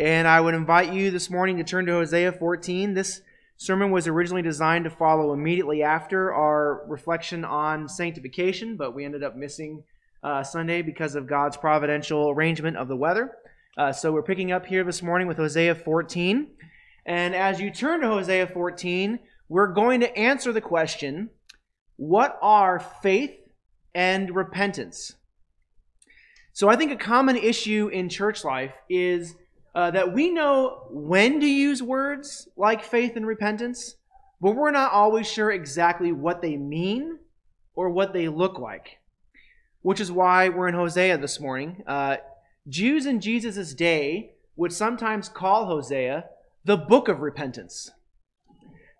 And I would invite you this morning to turn to Hosea 14. This sermon was originally designed to follow immediately after our reflection on sanctification, but we ended up missing uh, Sunday because of God's providential arrangement of the weather. Uh, so we're picking up here this morning with Hosea 14. And as you turn to Hosea 14, we're going to answer the question what are faith and repentance? So I think a common issue in church life is uh, that we know when to use words like faith and repentance, but we're not always sure exactly what they mean or what they look like. Which is why we're in Hosea this morning. Uh, Jews in Jesus' day would sometimes call Hosea the book of repentance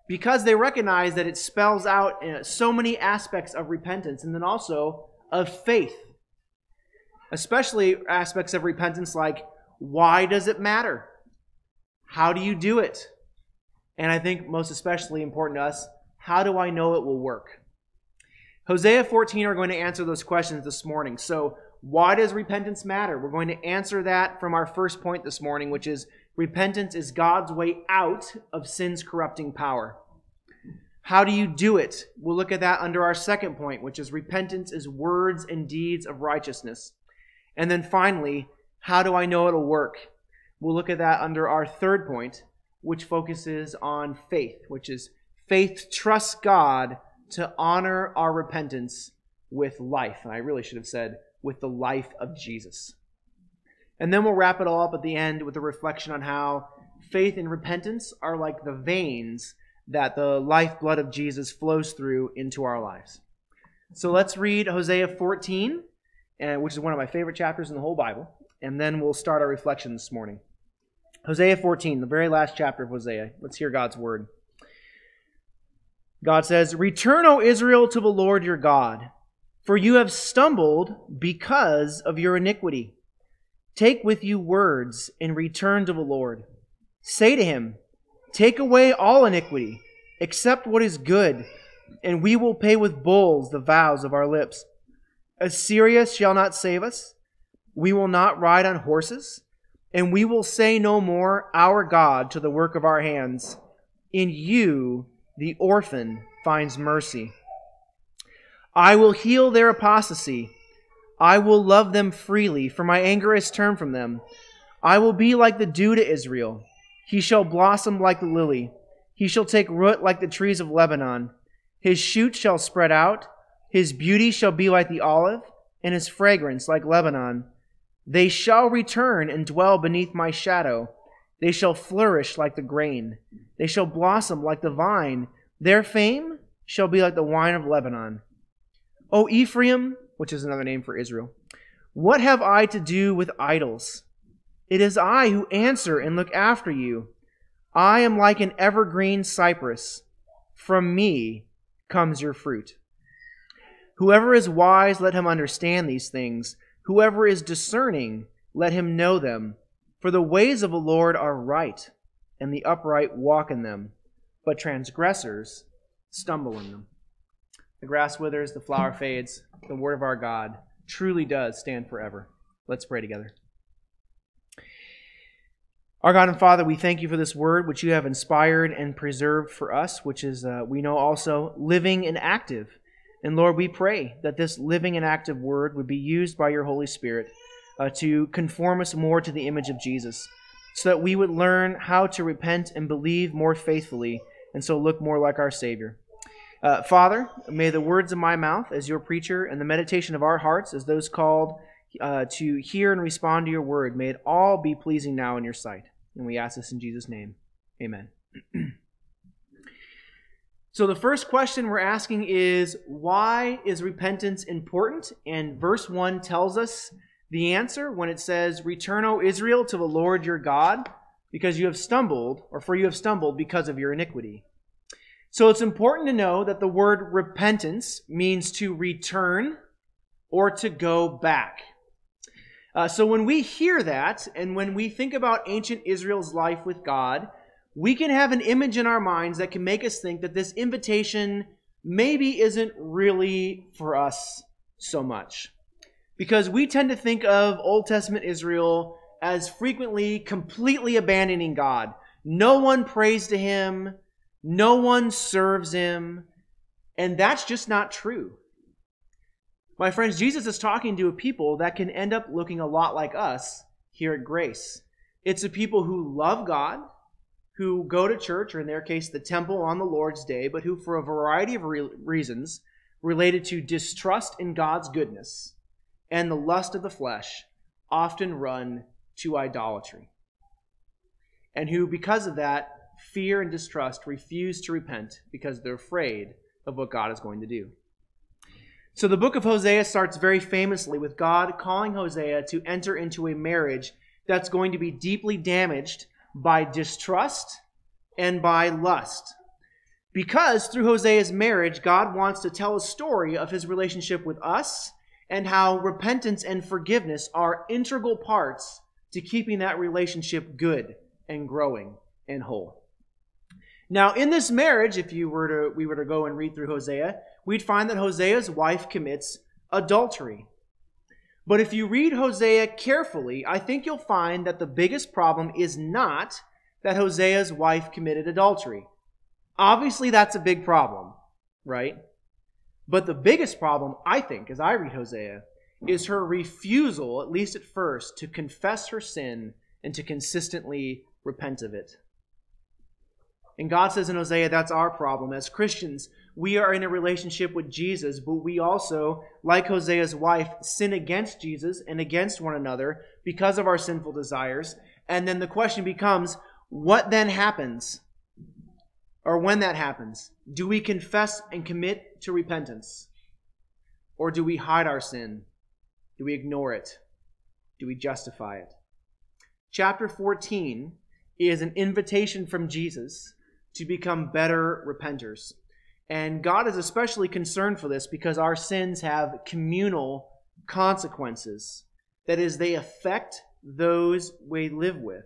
because they recognize that it spells out uh, so many aspects of repentance and then also of faith, especially aspects of repentance like why does it matter? How do you do it? And I think most especially important to us, how do I know it will work? Hosea 14 are going to answer those questions this morning. So, why does repentance matter? We're going to answer that from our first point this morning, which is repentance is God's way out of sin's corrupting power. How do you do it? We'll look at that under our second point, which is repentance is words and deeds of righteousness. And then finally, how do I know it'll work? We'll look at that under our third point, which focuses on faith, which is faith trusts God to honor our repentance with life. And I really should have said, with the life of Jesus. And then we'll wrap it all up at the end with a reflection on how faith and repentance are like the veins that the lifeblood of Jesus flows through into our lives. So let's read Hosea 14, which is one of my favorite chapters in the whole Bible and then we'll start our reflection this morning. Hosea 14, the very last chapter of Hosea. Let's hear God's word. God says, Return, O Israel, to the Lord your God, for you have stumbled because of your iniquity. Take with you words and return to the Lord. Say to him, Take away all iniquity, accept what is good, and we will pay with bulls the vows of our lips. Assyria shall not save us we will not ride on horses, and we will say no more, Our God, to the work of our hands. In you, the orphan finds mercy. I will heal their apostasy. I will love them freely, for my anger is turned from them. I will be like the dew to Israel. He shall blossom like the lily. He shall take root like the trees of Lebanon. His shoot shall spread out. His beauty shall be like the olive, and his fragrance like Lebanon. They shall return and dwell beneath my shadow. They shall flourish like the grain. They shall blossom like the vine. Their fame shall be like the wine of Lebanon. O Ephraim, which is another name for Israel, what have I to do with idols? It is I who answer and look after you. I am like an evergreen cypress. From me comes your fruit. Whoever is wise, let him understand these things. Whoever is discerning, let him know them. For the ways of the Lord are right, and the upright walk in them, but transgressors stumble in them. The grass withers, the flower fades. The word of our God truly does stand forever. Let's pray together. Our God and Father, we thank you for this word which you have inspired and preserved for us, which is, uh, we know, also living and active and Lord, we pray that this living and active word would be used by your Holy Spirit uh, to conform us more to the image of Jesus, so that we would learn how to repent and believe more faithfully, and so look more like our Savior. Uh, Father, may the words of my mouth as your preacher and the meditation of our hearts as those called uh, to hear and respond to your word, may it all be pleasing now in your sight. And we ask this in Jesus' name. Amen. So the first question we're asking is why is repentance important? And verse 1 tells us the answer when it says, Return, O Israel, to the Lord your God, because you have stumbled, or for you have stumbled because of your iniquity. So it's important to know that the word repentance means to return or to go back. Uh, so when we hear that, and when we think about ancient Israel's life with God, we can have an image in our minds that can make us think that this invitation maybe isn't really for us so much. Because we tend to think of Old Testament Israel as frequently completely abandoning God. No one prays to him, no one serves him, and that's just not true. My friends, Jesus is talking to a people that can end up looking a lot like us here at Grace. It's a people who love God, who go to church, or in their case, the temple on the Lord's day, but who, for a variety of re- reasons related to distrust in God's goodness and the lust of the flesh, often run to idolatry. And who, because of that, fear and distrust, refuse to repent because they're afraid of what God is going to do. So the book of Hosea starts very famously with God calling Hosea to enter into a marriage that's going to be deeply damaged by distrust and by lust. Because through Hosea's marriage, God wants to tell a story of his relationship with us and how repentance and forgiveness are integral parts to keeping that relationship good and growing and whole. Now, in this marriage, if you were to we were to go and read through Hosea, we'd find that Hosea's wife commits adultery. But if you read Hosea carefully, I think you'll find that the biggest problem is not that Hosea's wife committed adultery. Obviously, that's a big problem, right? But the biggest problem, I think, as I read Hosea, is her refusal, at least at first, to confess her sin and to consistently repent of it. And God says in Hosea, that's our problem. As Christians, we are in a relationship with Jesus, but we also, like Hosea's wife, sin against Jesus and against one another because of our sinful desires. And then the question becomes, what then happens? Or when that happens? Do we confess and commit to repentance? Or do we hide our sin do we ignore it? Do we justify it? Chapter 14 is an invitation from Jesus to become better repenters. And God is especially concerned for this because our sins have communal consequences. That is, they affect those we live with.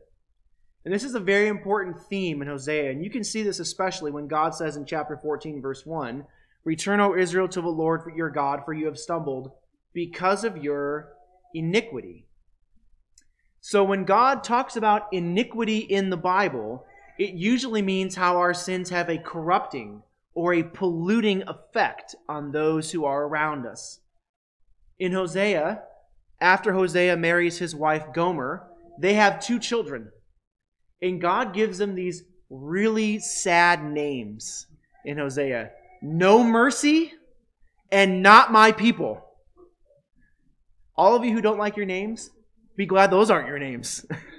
And this is a very important theme in Hosea. And you can see this especially when God says in chapter 14, verse 1 Return, O Israel, to the Lord your God, for you have stumbled because of your iniquity. So when God talks about iniquity in the Bible, it usually means how our sins have a corrupting or a polluting effect on those who are around us. In Hosea, after Hosea marries his wife Gomer, they have two children. And God gives them these really sad names in Hosea No mercy and not my people. All of you who don't like your names, be glad those aren't your names.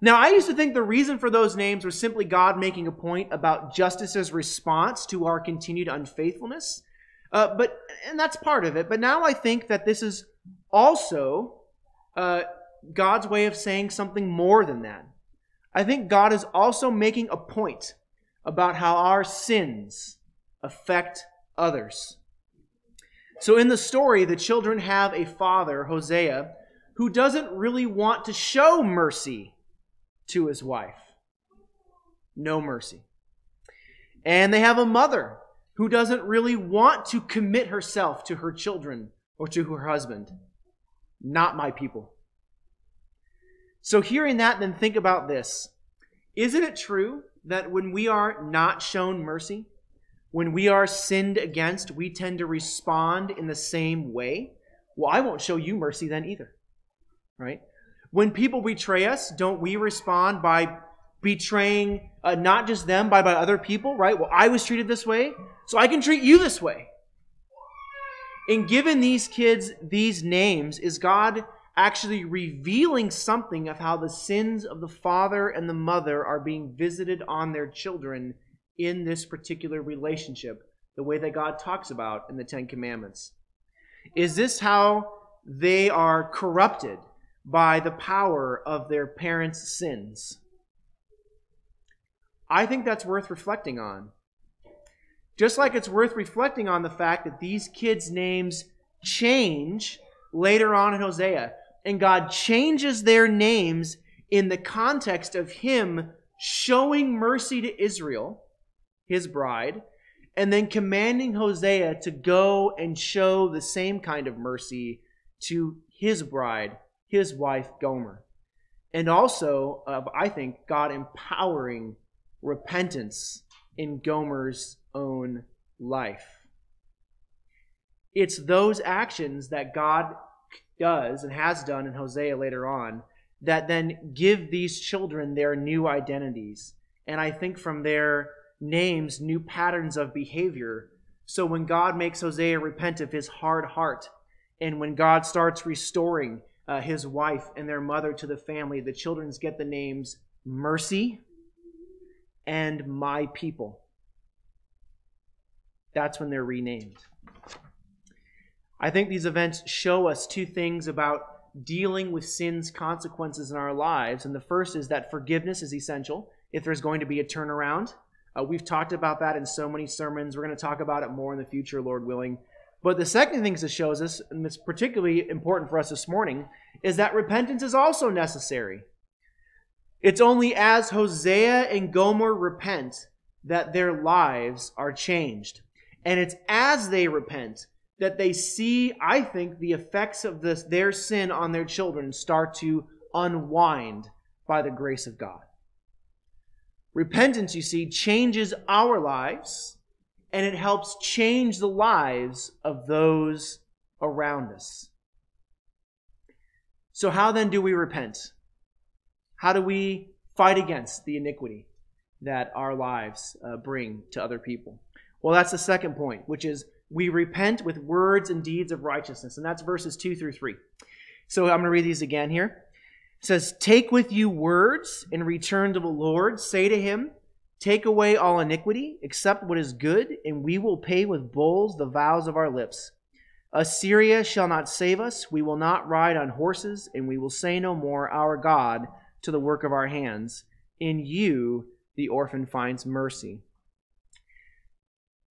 now, I used to think the reason for those names was simply God making a point about justice's response to our continued unfaithfulness. Uh, but and that's part of it. But now I think that this is also uh, God's way of saying something more than that. I think God is also making a point about how our sins affect others. So in the story, the children have a father, Hosea, who doesn't really want to show mercy to his wife. No mercy. And they have a mother who doesn't really want to commit herself to her children or to her husband. Not my people. So, hearing that, then think about this. Isn't it true that when we are not shown mercy, when we are sinned against, we tend to respond in the same way. Well, I won't show you mercy then either. Right? When people betray us, don't we respond by betraying uh, not just them, but by other people, right? Well, I was treated this way, so I can treat you this way. In giving these kids these names, is God actually revealing something of how the sins of the father and the mother are being visited on their children in this particular relationship, the way that God talks about in the Ten Commandments? Is this how they are corrupted by the power of their parents' sins? I think that's worth reflecting on. Just like it's worth reflecting on the fact that these kids' names change later on in Hosea, and God changes their names in the context of Him showing mercy to Israel his bride, and then commanding Hosea to go and show the same kind of mercy to his bride, his wife Gomer. and also of, I think, God empowering repentance in Gomer's own life. It's those actions that God does and has done in Hosea later on that then give these children their new identities. And I think from their names, new patterns of behavior. So when God makes Hosea repent of his hard heart, and when God starts restoring uh, his wife and their mother to the family, the children get the names Mercy and My People. That's when they're renamed. I think these events show us two things about dealing with sin's consequences in our lives. And the first is that forgiveness is essential if there's going to be a turnaround. Uh, we've talked about that in so many sermons. We're going to talk about it more in the future, Lord willing. But the second thing this shows us, and it's particularly important for us this morning, is that repentance is also necessary. It's only as Hosea and Gomer repent that their lives are changed. And it's as they repent that they see, I think, the effects of this, their sin on their children start to unwind by the grace of God. Repentance, you see, changes our lives and it helps change the lives of those around us. So, how then do we repent? How do we fight against the iniquity that our lives uh, bring to other people? Well, that's the second point, which is we repent with words and deeds of righteousness. And that's verses 2 through 3. So I'm going to read these again here. It says, Take with you words and return to the Lord. Say to him, Take away all iniquity, accept what is good, and we will pay with bulls the vows of our lips. Assyria shall not save us. We will not ride on horses, and we will say no more, Our God, to the work of our hands. In you the orphan finds mercy.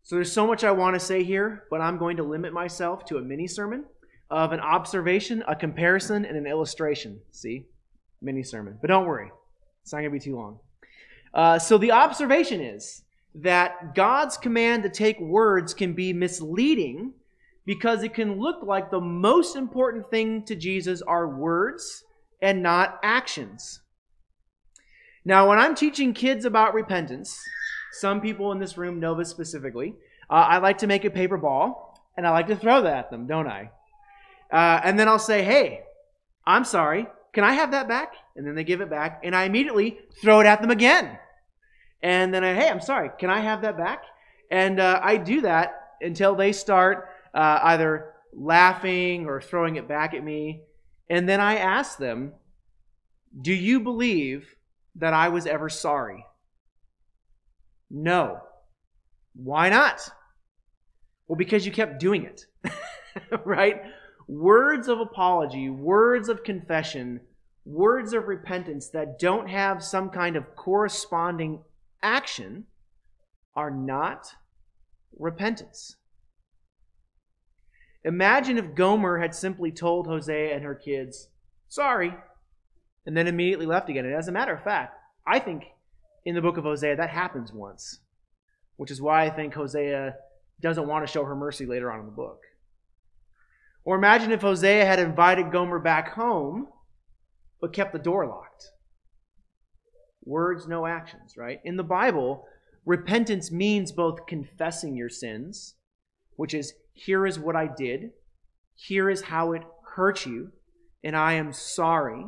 So there's so much I want to say here, but I'm going to limit myself to a mini sermon of an observation, a comparison, and an illustration. See? Mini sermon. But don't worry, it's not going to be too long. Uh, so the observation is that God's command to take words can be misleading because it can look like the most important thing to Jesus are words and not actions. Now, when I'm teaching kids about repentance, some people in this room know this specifically. Uh, I like to make a paper ball, and I like to throw that at them, don't I? Uh, and then I'll say, hey, I'm sorry. Can I have that back? And then they give it back, and I immediately throw it at them again. And then I, hey, I'm sorry. Can I have that back? And uh, I do that until they start uh, either laughing or throwing it back at me. And then I ask them, do you believe that I was ever sorry? No. Why not? Well, because you kept doing it, right? Words of apology, words of confession, words of repentance that don't have some kind of corresponding action are not repentance. Imagine if Gomer had simply told Hosea and her kids, sorry, and then immediately left again. And as a matter of fact, I think in the book of Hosea, that happens once, which is why I think Hosea doesn't want to show her mercy later on in the book. Or imagine if Hosea had invited Gomer back home, but kept the door locked. Words, no actions, right? In the Bible, repentance means both confessing your sins, which is, here is what I did, here is how it hurt you, and I am sorry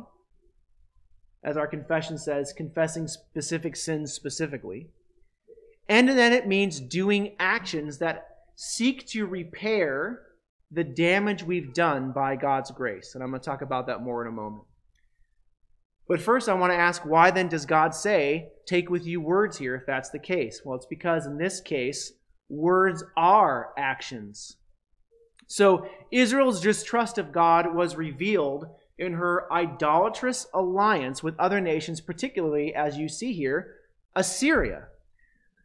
as our confession says, confessing specific sins specifically. And then it means doing actions that seek to repair the damage we've done by God's grace. And I'm going to talk about that more in a moment. But first, I want to ask why then does God say, take with you words here if that's the case? Well, it's because in this case, words are actions. So Israel's distrust of God was revealed in her idolatrous alliance with other nations, particularly, as you see here, Assyria.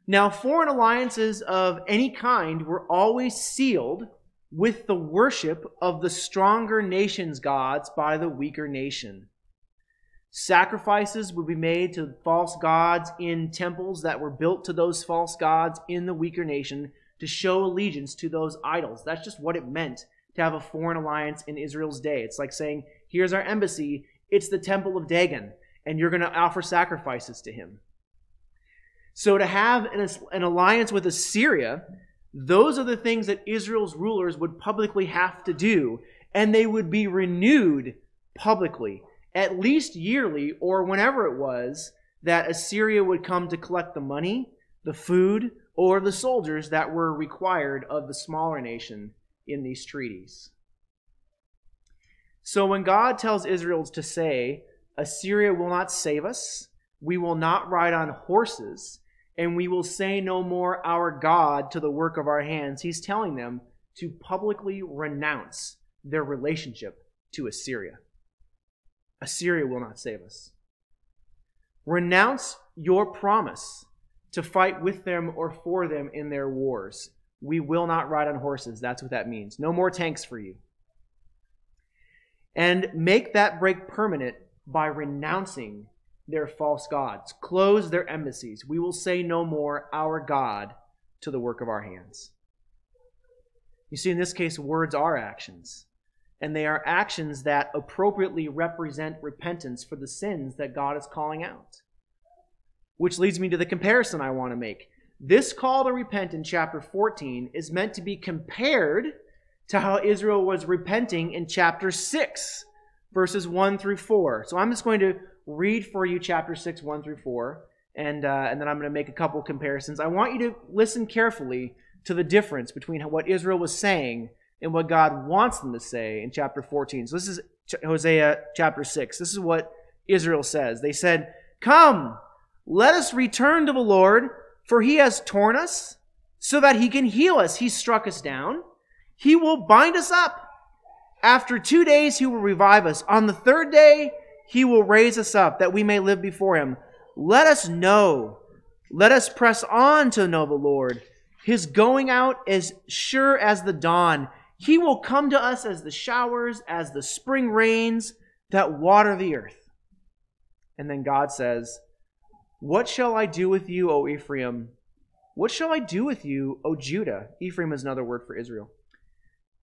Now, foreign alliances of any kind were always sealed with the worship of the stronger nation's gods by the weaker nation. Sacrifices would be made to false gods in temples that were built to those false gods in the weaker nation to show allegiance to those idols. That's just what it meant to have a foreign alliance in Israel's day. It's like saying, here's our embassy, it's the temple of Dagon, and you're going to offer sacrifices to him. So to have an, an alliance with Assyria, those are the things that Israel's rulers would publicly have to do, and they would be renewed publicly, at least yearly or whenever it was that Assyria would come to collect the money, the food, or the soldiers that were required of the smaller nation in these treaties. So when God tells Israel to say, Assyria will not save us, we will not ride on horses, and we will say no more our God to the work of our hands, he's telling them to publicly renounce their relationship to Assyria. Assyria will not save us. Renounce your promise to fight with them or for them in their wars. We will not ride on horses. That's what that means. No more tanks for you. And make that break permanent by renouncing their false gods. Close their embassies. We will say no more, our God, to the work of our hands. You see, in this case, words are actions. And they are actions that appropriately represent repentance for the sins that God is calling out. Which leads me to the comparison I want to make. This call to repent in chapter 14 is meant to be compared to how Israel was repenting in chapter 6, verses 1 through 4. So I'm just going to read for you chapter 6, 1 through 4, and, uh, and then I'm going to make a couple comparisons. I want you to listen carefully to the difference between what Israel was saying and what God wants them to say in chapter 14. So this is Hosea chapter 6. This is what Israel says. They said, Come, let us return to the Lord, for he has torn us so that he can heal us. He struck us down. He will bind us up. After two days, he will revive us. On the third day, he will raise us up that we may live before him. Let us know. Let us press on to know the Lord. His going out is sure as the dawn. He will come to us as the showers, as the spring rains that water the earth. And then God says, What shall I do with you, O Ephraim? What shall I do with you, O Judah? Ephraim is another word for Israel.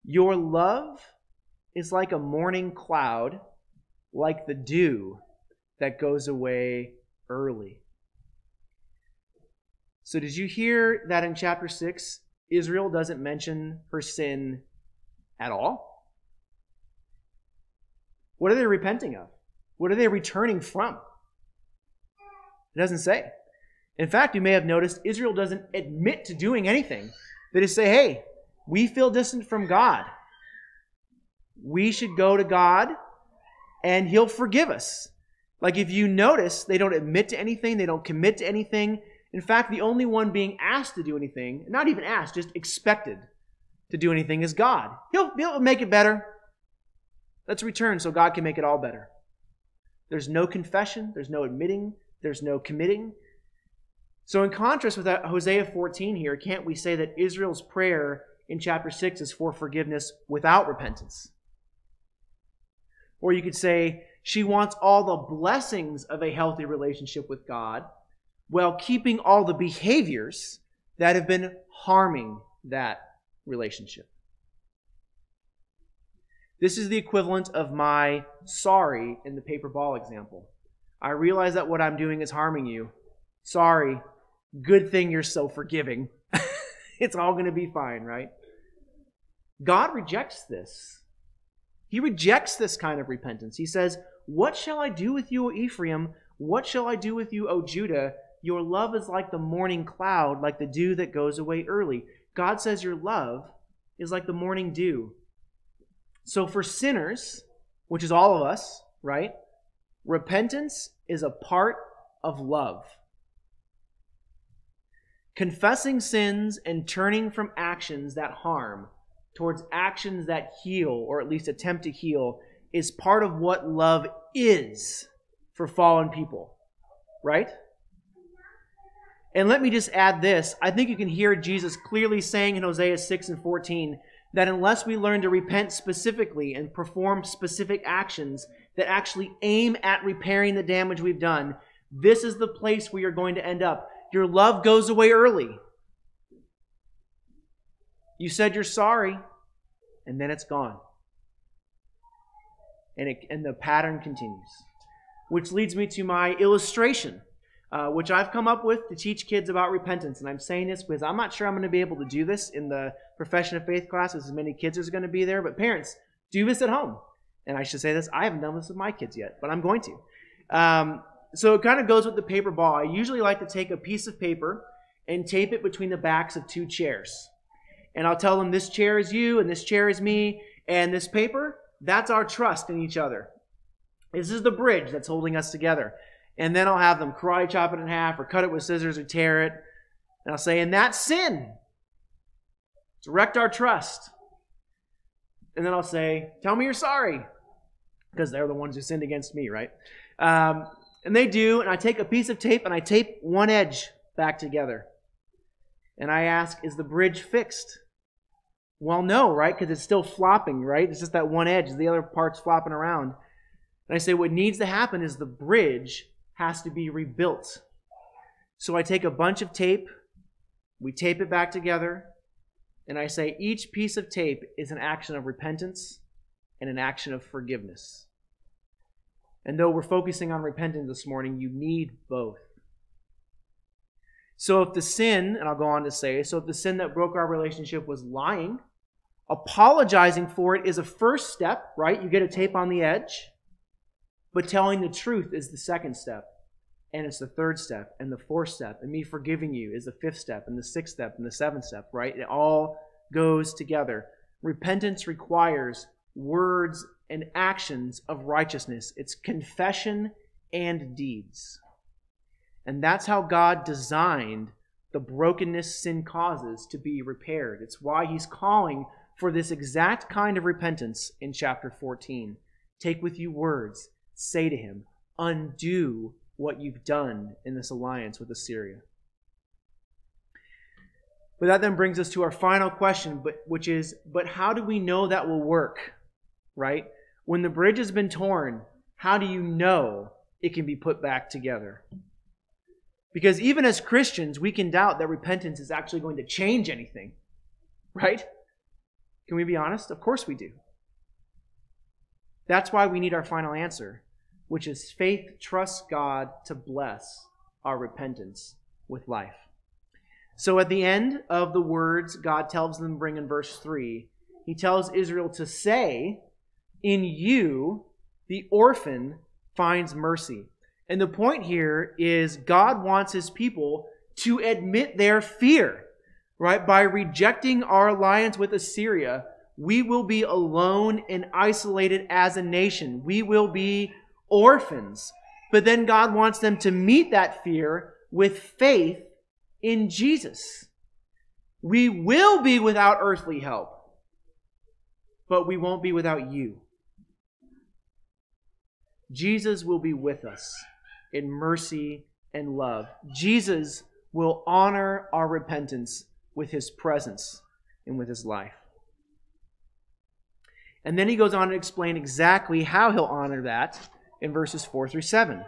Your love is like a morning cloud like the dew that goes away early. So, did you hear that in chapter 6, Israel doesn't mention her sin at all? What are they repenting of? What are they returning from? It doesn't say. In fact, you may have noticed Israel doesn't admit to doing anything. They just say, hey, we feel distant from God. We should go to God and he'll forgive us. Like if you notice, they don't admit to anything, they don't commit to anything. In fact, the only one being asked to do anything, not even asked, just expected to do anything is God. He'll, he'll make it better. Let's return so God can make it all better. There's no confession, there's no admitting, there's no committing. So, in contrast with Hosea 14 here, can't we say that Israel's prayer in chapter 6 is for forgiveness without repentance? Or you could say she wants all the blessings of a healthy relationship with God while keeping all the behaviors that have been harming that relationship. This is the equivalent of my sorry in the paper ball example. I realize that what I'm doing is harming you. Sorry. Good thing you're so forgiving. it's all going to be fine, right? God rejects this. He rejects this kind of repentance. He says, What shall I do with you, O Ephraim? What shall I do with you, O Judah? Your love is like the morning cloud, like the dew that goes away early. God says your love is like the morning dew. So for sinners, which is all of us, right? Repentance is a part of love. Confessing sins and turning from actions that harm towards actions that heal, or at least attempt to heal, is part of what love is for fallen people. Right? And let me just add this. I think you can hear Jesus clearly saying in Hosea 6 and 14 that unless we learn to repent specifically and perform specific actions that actually aim at repairing the damage we've done, this is the place where you're going to end up. Your love goes away early. You said you're sorry, and then it's gone. And, it, and the pattern continues. Which leads me to my illustration, uh, which I've come up with to teach kids about repentance. And I'm saying this because I'm not sure I'm going to be able to do this in the profession of faith class as many kids as are going to be there. But parents, do this at home. And I should say this I haven't done this with my kids yet, but I'm going to. Um, so it kind of goes with the paper ball. I usually like to take a piece of paper and tape it between the backs of two chairs. And I'll tell them this chair is you and this chair is me. And this paper, that's our trust in each other. This is the bridge that's holding us together. And then I'll have them karate chop it in half or cut it with scissors or tear it. And I'll say, and that's sin. Direct our trust. And then I'll say, tell me you're sorry. Because they're the ones who sinned against me, right? Um, and they do. And I take a piece of tape and I tape one edge back together. And I ask, is the bridge fixed? Well, no, right? Because it's still flopping, right? It's just that one edge. The other part's flopping around. And I say, what needs to happen is the bridge has to be rebuilt. So I take a bunch of tape, we tape it back together, and I say each piece of tape is an action of repentance and an action of forgiveness. And though we're focusing on repentance this morning, you need both. So if the sin, and I'll go on to say, so if the sin that broke our relationship was lying, apologizing for it is a first step, right? You get a tape on the edge. But telling the truth is the second step. And it's the third step and the fourth step. And me forgiving you is the fifth step and the sixth step and the seventh step, right? It all goes together. Repentance requires words and actions of righteousness, it's confession and deeds. And that's how God designed the brokenness sin causes to be repaired. It's why he's calling for this exact kind of repentance in chapter 14. Take with you words, say to him, undo what you've done in this alliance with Assyria. But that then brings us to our final question, but, which is, but how do we know that will work? Right? When the bridge has been torn, how do you know it can be put back together? Because even as Christians, we can doubt that repentance is actually going to change anything. Right? Can we be honest? Of course we do. That's why we need our final answer, which is faith trusts God to bless our repentance with life. So at the end of the words God tells them bring in verse 3, he tells Israel to say, In you the orphan finds mercy. And the point here is God wants his people to admit their fear, right? By rejecting our alliance with Assyria, we will be alone and isolated as a nation. We will be orphans. But then God wants them to meet that fear with faith in Jesus. We will be without earthly help, but we won't be without you. Jesus will be with us in mercy and love. Jesus will honor our repentance with his presence and with his life. And then he goes on to explain exactly how he'll honor that in verses 4 through 7.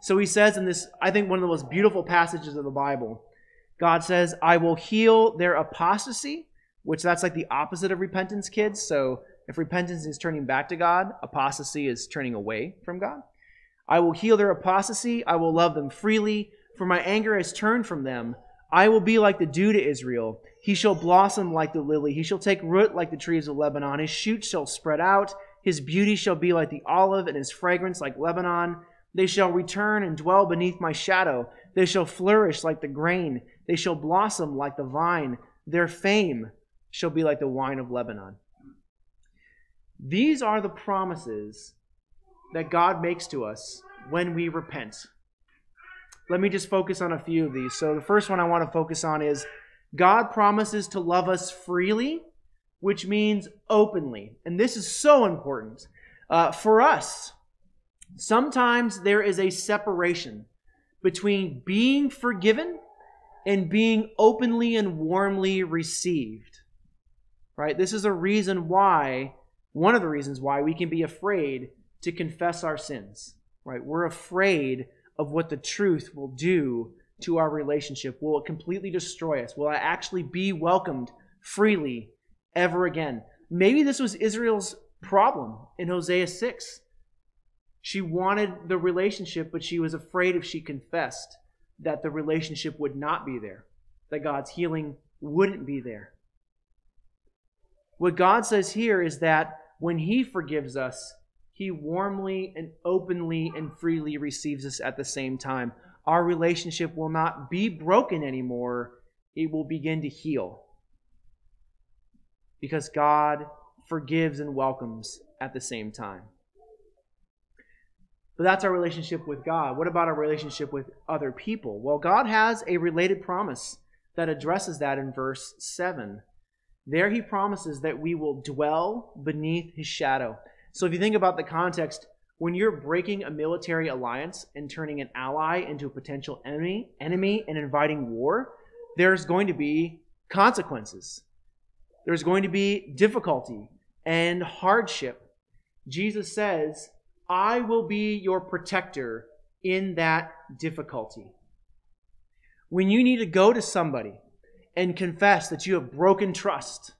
So he says in this, I think, one of the most beautiful passages of the Bible, God says, I will heal their apostasy, which that's like the opposite of repentance, kids. So if repentance is turning back to God, apostasy is turning away from God. I will heal their apostasy. I will love them freely, for my anger has turned from them. I will be like the dew to Israel. He shall blossom like the lily. He shall take root like the trees of Lebanon. His shoots shall spread out. His beauty shall be like the olive, and his fragrance like Lebanon. They shall return and dwell beneath my shadow. They shall flourish like the grain. They shall blossom like the vine. Their fame shall be like the wine of Lebanon. These are the promises that God makes to us when we repent. Let me just focus on a few of these. So, the first one I want to focus on is God promises to love us freely, which means openly. And this is so important. Uh, for us, sometimes there is a separation between being forgiven and being openly and warmly received. Right? This is a reason why, one of the reasons why we can be afraid to confess our sins, right? We're afraid of what the truth will do to our relationship. Will it completely destroy us? Will I actually be welcomed freely ever again? Maybe this was Israel's problem in Hosea 6. She wanted the relationship, but she was afraid if she confessed that the relationship would not be there, that God's healing wouldn't be there. What God says here is that when He forgives us, He warmly and openly and freely receives us at the same time. Our relationship will not be broken anymore, it will begin to heal. Because God forgives and welcomes at the same time. But that's our relationship with God. What about our relationship with other people? Well, God has a related promise that addresses that in verse 7. There he promises that we will dwell beneath his shadow. So if you think about the context, when you're breaking a military alliance and turning an ally into a potential enemy, enemy and inviting war, there's going to be consequences. There's going to be difficulty and hardship. Jesus says, I will be your protector in that difficulty. When you need to go to somebody and confess that you have broken trust,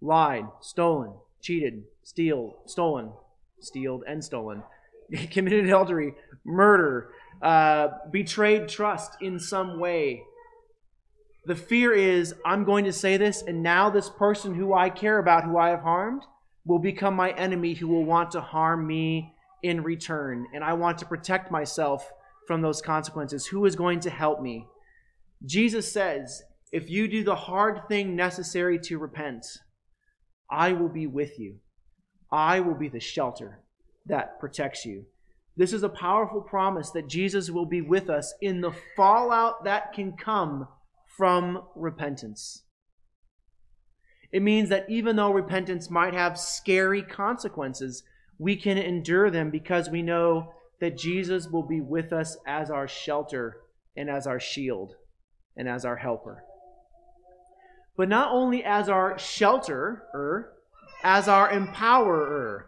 lied, stolen, cheated, steal, stolen, stealed and stolen, committed adultery, murder, uh, betrayed trust in some way. The fear is, I'm going to say this, and now this person who I care about, who I have harmed, will become my enemy who will want to harm me in return. And I want to protect myself from those consequences. Who is going to help me? Jesus says, if you do the hard thing necessary to repent, I will be with you. I will be the shelter that protects you. This is a powerful promise that Jesus will be with us in the fallout that can come from repentance. It means that even though repentance might have scary consequences, we can endure them because we know that Jesus will be with us as our shelter and as our shield and as our helper. But not only as our shelterer, as our empowerer.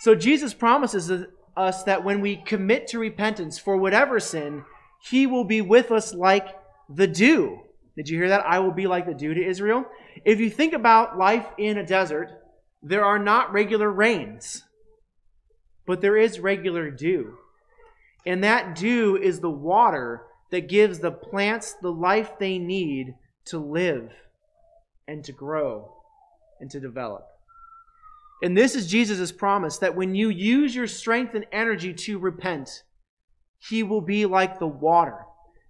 So Jesus promises us that when we commit to repentance for whatever sin, he will be with us like the dew. Did you hear that? I will be like the dew to Israel. If you think about life in a desert, there are not regular rains but there is regular dew. And that dew is the water that gives the plants the life they need to live and to grow and to develop. And this is Jesus' promise that when you use your strength and energy to repent, He will be like the water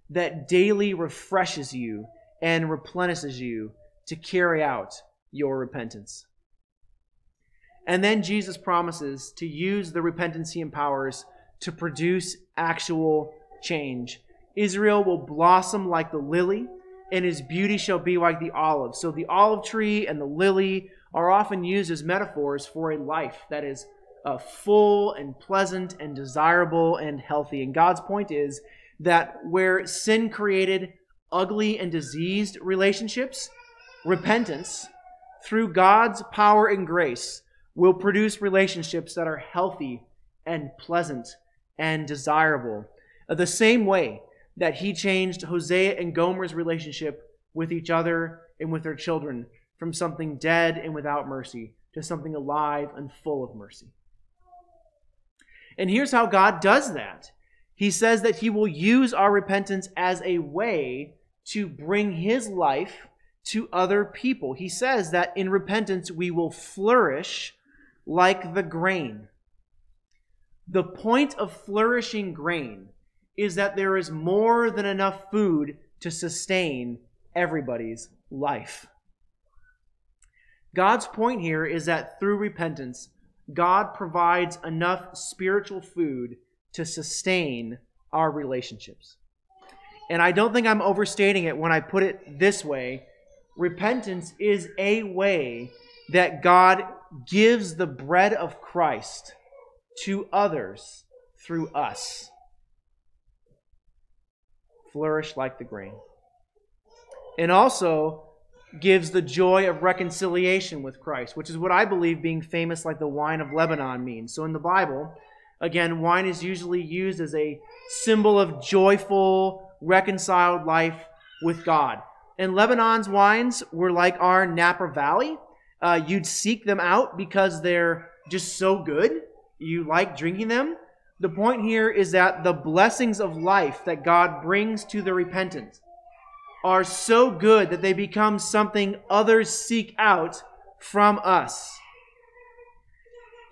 that daily refreshes you and replenishes you to carry out your repentance. And then Jesus promises to use the repentance he empowers to produce actual change. Israel will blossom like the lily, and his beauty shall be like the olive. So the olive tree and the lily are often used as metaphors for a life that is uh, full and pleasant and desirable and healthy. And God's point is that where sin created ugly and diseased relationships, repentance, through God's power and grace, will produce relationships that are healthy and pleasant and desirable. Uh, the same way that he changed Hosea and Gomer's relationship with each other and with their children from something dead and without mercy to something alive and full of mercy. And here's how God does that. He says that he will use our repentance as a way to bring his life to other people. He says that in repentance we will flourish like the grain. The point of flourishing grain is that there is more than enough food to sustain everybody's life. God's point here is that through repentance, God provides enough spiritual food to sustain our relationships. And I don't think I'm overstating it when I put it this way. Repentance is a way that God gives the bread of Christ to others through us. Flourish like the grain. And also gives the joy of reconciliation with Christ, which is what I believe being famous like the wine of Lebanon means. So in the Bible, again, wine is usually used as a symbol of joyful, reconciled life with God. And Lebanon's wines were like our Napa Valley uh, you'd seek them out because they're just so good you like drinking them. The point here is that the blessings of life that God brings to the repentant are so good that they become something others seek out from us.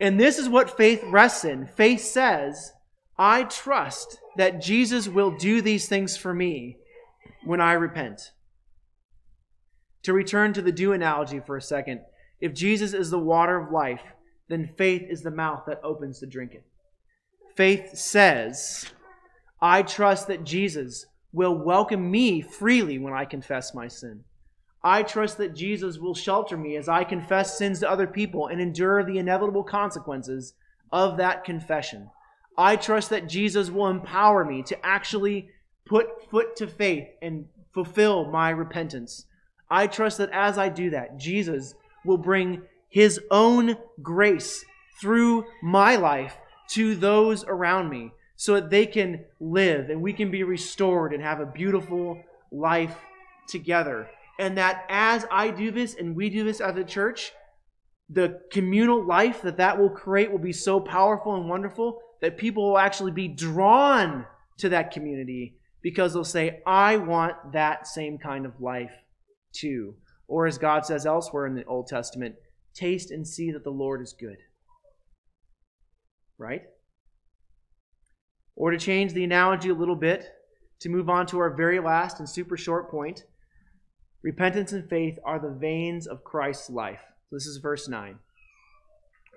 And this is what faith rests in. Faith says, I trust that Jesus will do these things for me when I repent. To return to the dew analogy for a second, if Jesus is the water of life, then faith is the mouth that opens to drink it. Faith says, I trust that Jesus will welcome me freely when I confess my sin. I trust that Jesus will shelter me as I confess sins to other people and endure the inevitable consequences of that confession. I trust that Jesus will empower me to actually put foot to faith and fulfill my repentance. I trust that as I do that, Jesus will bring his own grace through my life to those around me so that they can live and we can be restored and have a beautiful life together. And that as I do this and we do this as a church, the communal life that that will create will be so powerful and wonderful that people will actually be drawn to that community because they'll say, I want that same kind of life too. Or as God says elsewhere in the Old Testament, taste and see that the Lord is good. Right? Or to change the analogy a little bit, to move on to our very last and super short point repentance and faith are the veins of Christ's life. So This is verse 9.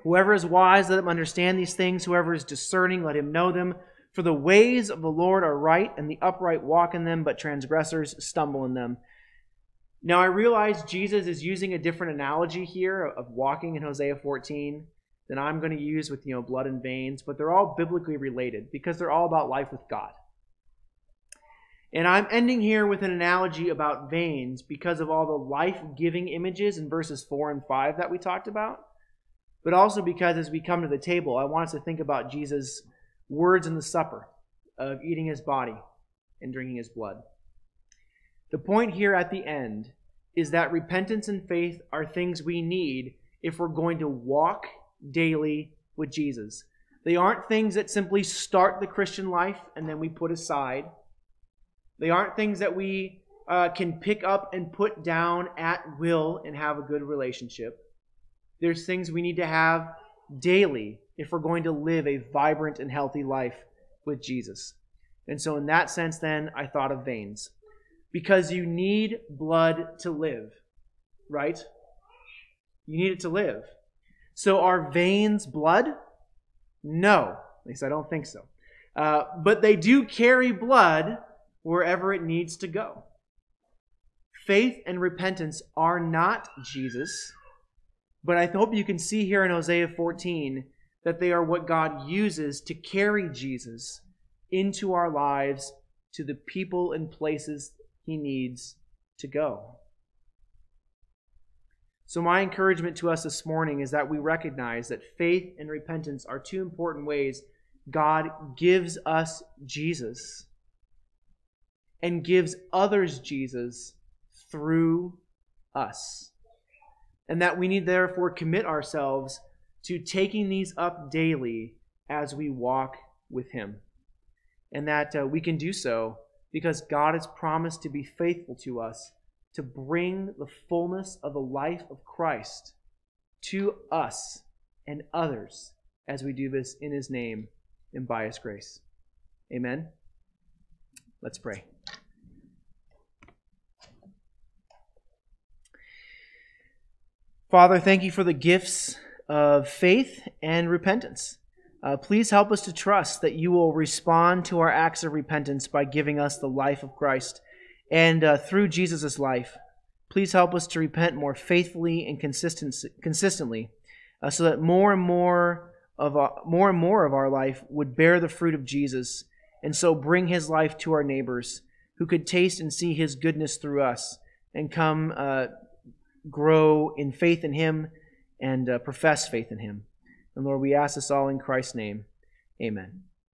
Whoever is wise, let him understand these things. Whoever is discerning, let him know them. For the ways of the Lord are right, and the upright walk in them, but transgressors stumble in them. Now, I realize Jesus is using a different analogy here of walking in Hosea 14 than I'm going to use with, you know, blood and veins, but they're all biblically related because they're all about life with God. And I'm ending here with an analogy about veins because of all the life giving images in verses 4 and 5 that we talked about, but also because as we come to the table, I want us to think about Jesus' words in the supper of eating his body and drinking his blood. The point here at the end is that repentance and faith are things we need if we're going to walk daily with Jesus. They aren't things that simply start the Christian life and then we put aside. They aren't things that we uh, can pick up and put down at will and have a good relationship. There's things we need to have daily if we're going to live a vibrant and healthy life with Jesus. And so, in that sense, then, I thought of veins because you need blood to live, right? You need it to live. So are veins blood? No. At least I don't think so. Uh, but they do carry blood wherever it needs to go. Faith and repentance are not Jesus, but I hope you can see here in Hosea 14 that they are what God uses to carry Jesus into our lives to the people and places he needs to go. So, my encouragement to us this morning is that we recognize that faith and repentance are two important ways God gives us Jesus and gives others Jesus through us. And that we need, therefore, commit ourselves to taking these up daily as we walk with Him. And that uh, we can do so because God has promised to be faithful to us to bring the fullness of the life of Christ to us and others as we do this in His name and by His grace. Amen. Let's pray. Father, thank you for the gifts of faith and repentance. Uh, please help us to trust that you will respond to our acts of repentance by giving us the life of Christ. And uh, through Jesus' life, please help us to repent more faithfully and consistently uh, so that more and more of our, more and more of our life would bear the fruit of Jesus and so bring his life to our neighbors who could taste and see his goodness through us and come uh, grow in faith in him and uh, profess faith in him. And Lord, we ask this all in Christ's name. Amen.